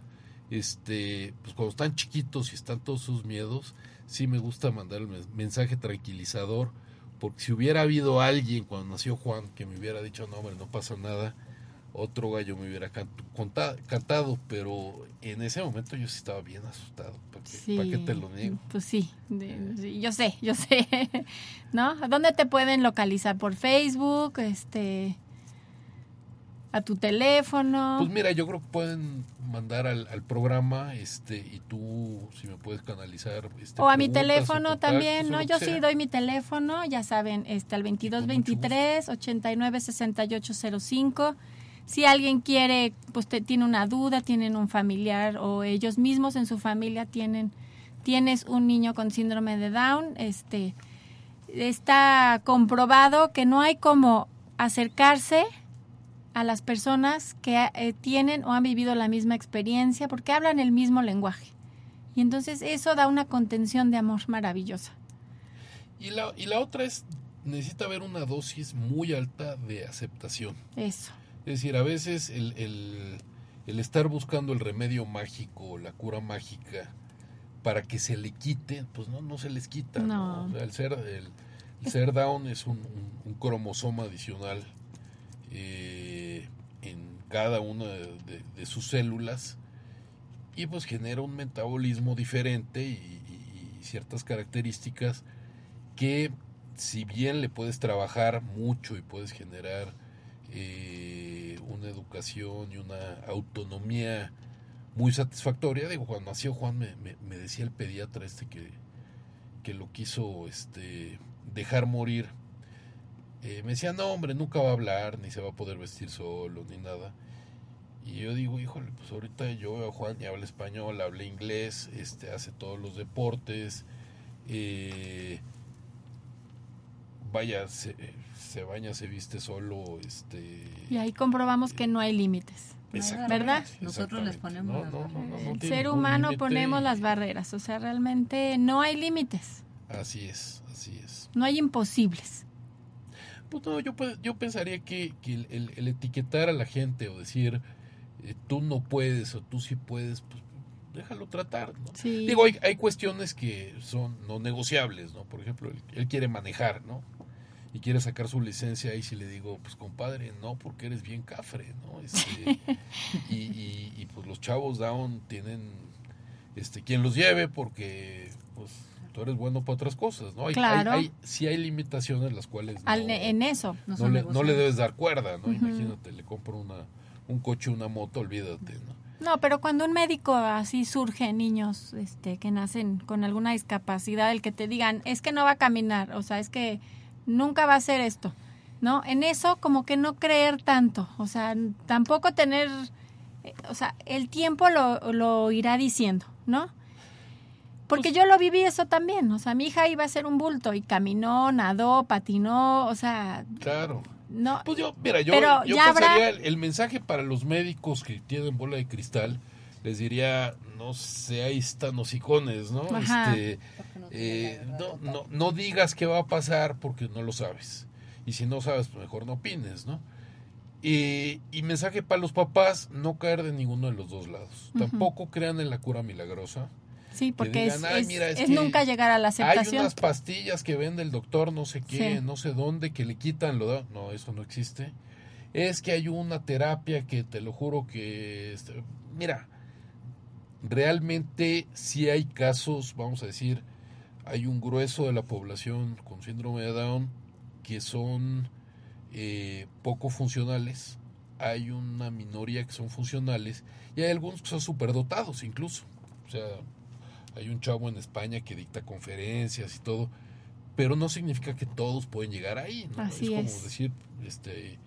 este, pues cuando están chiquitos y están todos sus miedos, sí me gusta mandar el mensaje tranquilizador, porque si hubiera habido alguien cuando nació Juan que me hubiera dicho, no, hombre, no pasa nada, otro gallo me hubiera can- conta- cantado, pero en ese momento yo sí estaba bien asustado, ¿para qué, Sí. para qué te lo niego? Pues sí, de- sí, yo sé, yo sé. ¿No? ¿A dónde te pueden localizar? ¿Por Facebook? Este, ¿A tu teléfono? Pues mira, yo creo que pueden mandar al, al programa, este, y tú, si me puedes canalizar. Este, o a mi teléfono también, ¿no? Yo sí doy mi teléfono, ya saben, este al 2223 89 6805. Si alguien quiere, pues te- tiene una duda, tienen un familiar o ellos mismos en su familia tienen tienes un niño con síndrome de Down, este está comprobado que no hay como acercarse a las personas que eh, tienen o han vivido la misma experiencia porque hablan el mismo lenguaje. Y entonces eso da una contención de amor maravillosa. Y la, y la otra es, necesita haber una dosis muy alta de aceptación. Eso. Es decir, a veces el, el- el estar buscando el remedio mágico, la cura mágica, para que se le quite, pues no, no se les quita. ¿no? No. O sea, el ser, el, el ser down es un, un- un cromosoma adicional eh, en cada una de, de- de sus células y pues genera un metabolismo diferente y, y- y ciertas características que si bien le puedes trabajar mucho y puedes generar eh, una educación y una autonomía muy satisfactoria, digo, cuando nació Juan me, me- decía el pediatra este que, que lo quiso este, dejar morir. Eh, me decía, no hombre, nunca va a hablar, ni se va a poder vestir solo, ni nada. Y yo digo, híjole, pues ahorita yo veo a Juan y habla español, habla inglés, este, hace todos los deportes, eh, vaya, se, se baña, se viste solo, este... Y ahí comprobamos que no hay límites. ¿Verdad? Nosotros les ponemos No, las no, no, no, no El tiene ser humano ponemos las barreras, o sea, realmente no hay límites, Así es, así es. no hay imposibles. Pues no, yo, yo pensaría que, que el, el- el etiquetar a la gente o decir eh, tú no puedes o tú sí puedes, pues déjalo tratar, ¿no? Sí. Digo, hay, hay cuestiones que son no negociables, ¿no? Por ejemplo, él, él quiere manejar, ¿no? Y quiere sacar su licencia y si le digo, pues compadre, no, porque eres bien cafre, ¿no? Este, y, y- y, pues los chavos down tienen este quien los lleve porque pues tú eres bueno para otras cosas, ¿no? Hay, Claro. hay, hay- sí hay limitaciones las cuales no, Al- en eso. No le, no le debes dar cuerda, ¿no? Imagínate, le compro una, un coche, una moto, olvídate, ¿no? No, pero cuando un médico así surge niños este, que nacen con alguna discapacidad, el que te digan, es que no va a caminar, o sea, es que nunca va a hacer esto, ¿no? En eso como que no creer tanto, o sea, tampoco tener, eh, o sea, el tiempo lo, lo irá diciendo, ¿no? Porque yo lo viví eso también, o sea, mi hija iba a ser un bulto y caminó, nadó, patinó, o sea, Claro. no, Pues yo, mira, yo, Pero yo ya habrá- pensaría el, el mensaje para los médicos que tienen bola de cristal, les diría, no seáis tan hocicones, ¿no? Ajá. Este, eh, no, no, no digas qué va a pasar porque no lo sabes. Y si no sabes, pues mejor no opines, ¿no? Y, y mensaje para los papás, no caer de ninguno de los dos lados. Tampoco crean en la cura milagrosa. sí, porque digan, es, "Ay, es- mira, es es que nunca llegar a la Hay aceptación. unas pastillas que vende el doctor no sé qué, Sí. no sé dónde, que le quitan lo da- No, eso no existe. Es que hay una terapia que te lo juro que... este, Mira, realmente sí hay casos, vamos a decir, hay un grueso de la población con síndrome de Down que son eh, poco funcionales, hay una minoría que son funcionales y hay algunos que son superdotados incluso. O sea, hay un chavo en España que dicta conferencias y todo, pero no significa que todos pueden llegar ahí. ¿no? Así es como es. decir, este,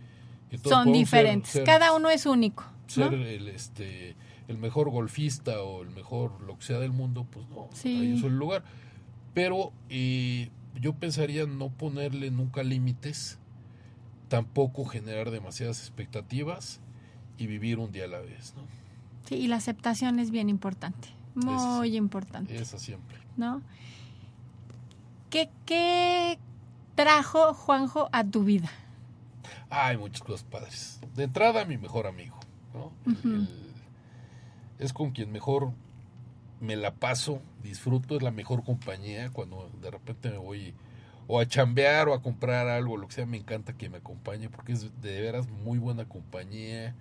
que todos Son ser- diferentes. ser- Cada uno es único. ¿no? ser el este el mejor golfista o el mejor lo que sea del mundo pues no Sí. ahí es el lugar pero eh, yo pensaría no ponerle nunca límites tampoco generar demasiadas expectativas y vivir un día a la vez no Sí, y la aceptación es bien importante. Muy importante. esa siempre ¿no? ¿Qué, ¿Qué trajo Juanjo a tu vida? hay muchas cosas padres de entrada mi mejor amigo ¿no? El- Ujú. el- es con quien mejor me la paso, disfruto, es la mejor compañía cuando de repente me voy o a chambear o a comprar algo, lo que sea, me encanta que me acompañe porque es de veras muy buena compañía,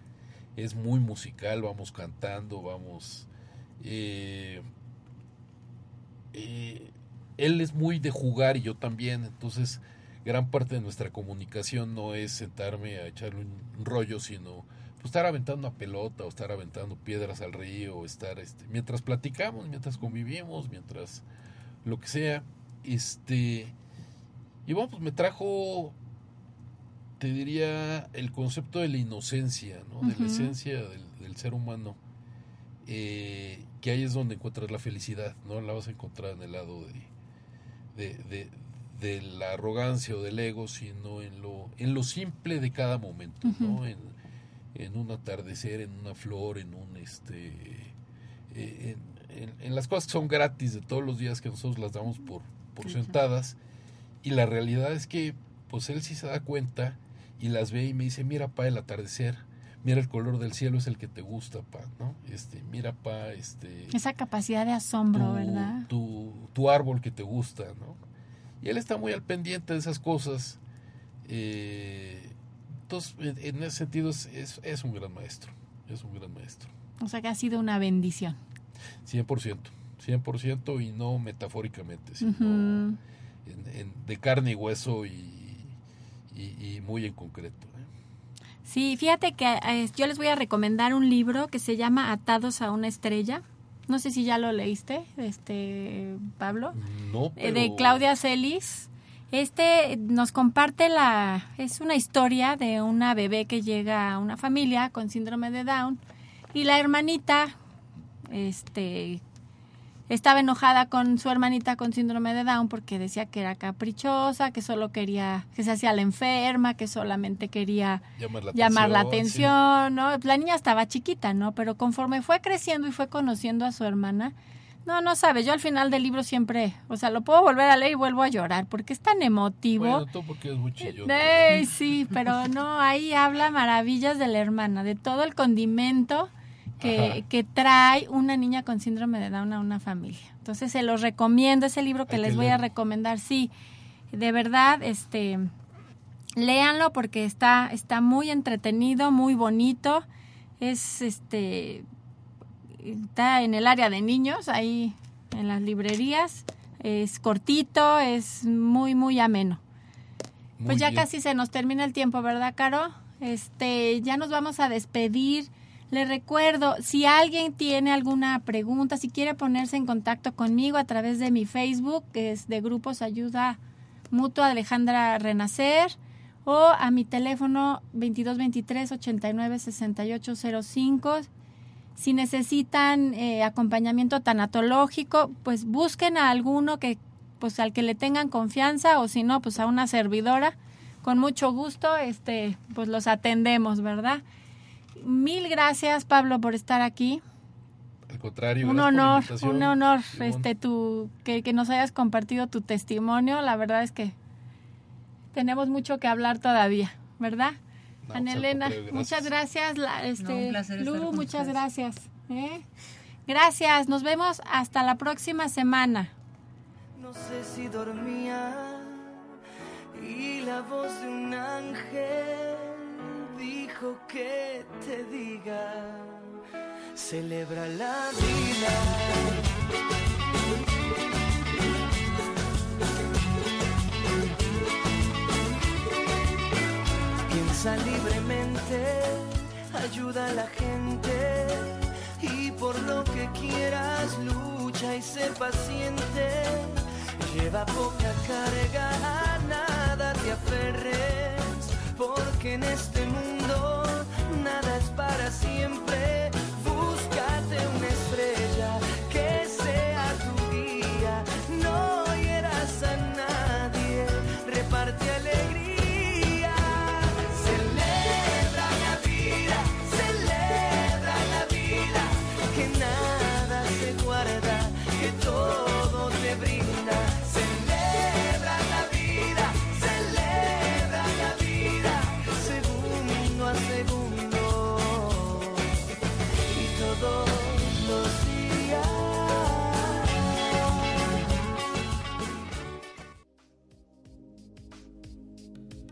es muy musical, vamos cantando, vamos... eh, eh, él es muy de jugar y yo también, entonces gran parte de nuestra comunicación no es sentarme a echarle un rollo, sino pues, estar aventando una pelota o estar aventando piedras al río, o estar este, mientras platicamos, mientras convivimos, mientras lo que sea, este y bueno, pues me trajo te diría el concepto de la inocencia, ¿no? de la esencia del, del ser humano, eh, que ahí es donde encuentras la felicidad, no la vas a encontrar en el lado de, de, de, de la arrogancia o del ego, sino en lo, en lo simple de cada momento, ¿no? En, en un atardecer, en una flor, en un este eh, en, en- en las cosas que son gratis de todos los días que nosotros las damos por, por sentadas y la realidad es que pues él sí se da cuenta y las ve y me dice mira pa el atardecer mira el color del cielo es el que te gusta pa no este mira pa este Esa capacidad de asombro, tu, ¿verdad? tu, tu árbol que te gusta, ¿no? Y él está muy al pendiente de esas cosas. eh, entonces, en, ese sentido, es, es, un gran maestro. Es un gran maestro. O sea que ha sido una bendición. 100%. 100% y no metafóricamente, sino en- en- de carne y hueso y, y- y muy en concreto. ¿eh? Sí, fíjate que eh, yo les voy a recomendar un libro que se llama Atados a una estrella. No sé si ya lo leíste, este Pablo. No, Eh, pero- de Claudia Celis. Este nos comparte la es una historia de una bebé que llega a una familia con síndrome de Down y la hermanita este estaba enojada con su hermanita con síndrome de Down porque decía que era caprichosa, que solo quería que se hacía la enferma, que solamente quería Llamar la llamar la atención, sí. atención, ¿no? La niña estaba chiquita, ¿no? Pero conforme fue creciendo y fue conociendo a su hermana, no, no sabes, yo al final del libro siempre, o sea, lo puedo volver a leer y vuelvo a llorar porque es tan emotivo. Bueno, tú porque es muy sí, pero no, ahí habla maravillas de la hermana, de todo el condimento que, que trae una niña con síndrome de Down a una familia. Entonces se los recomiendo, ese libro que Hay que les voy a recomendar, sí, de verdad, este, léanlo porque está, está muy entretenido, muy bonito, es este, está en el área de niños, ahí en las librerías, es cortito, es muy, muy ameno. Muy Pues ya bien. casi se nos termina el tiempo, ¿verdad, Caro? Este, ya nos vamos a despedir. Le recuerdo, si alguien tiene alguna pregunta, si quiere ponerse en contacto conmigo a través de mi Facebook, que es de Grupos Ayuda Mutua Alejandra Renacer, o a mi teléfono 2223 89 6805. Si necesitan eh, acompañamiento tanatológico, pues busquen a alguno que pues al que le tengan confianza o si no, pues a una servidora. Con mucho gusto, este, pues los atendemos, ¿verdad? Mil gracias, Pablo, por estar aquí. Al contrario, Un honor, un honor, este, tu, que, que nos hayas compartido tu testimonio. La verdad es que tenemos mucho que hablar todavía, ¿verdad? No, Ana pues, Elena, muchas gracias. La, este, un placer estar Lu, con muchas ustedes. gracias. ¿eh? Gracias, nos vemos hasta la próxima semana. No sé si dormía y la voz de un ángel dijo que te diga, celebra la vida. Piensa libremente, ayuda a la gente y por lo que quieras lucha y sé paciente. Lleva poca carga, a nada te aferres, porque en este mundo nada es para siempre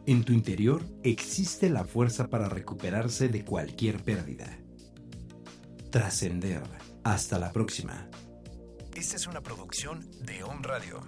En tu interior existe la fuerza para recuperarse de cualquier pérdida. Trascender. Hasta la próxima. Esta es una producción de On Radio.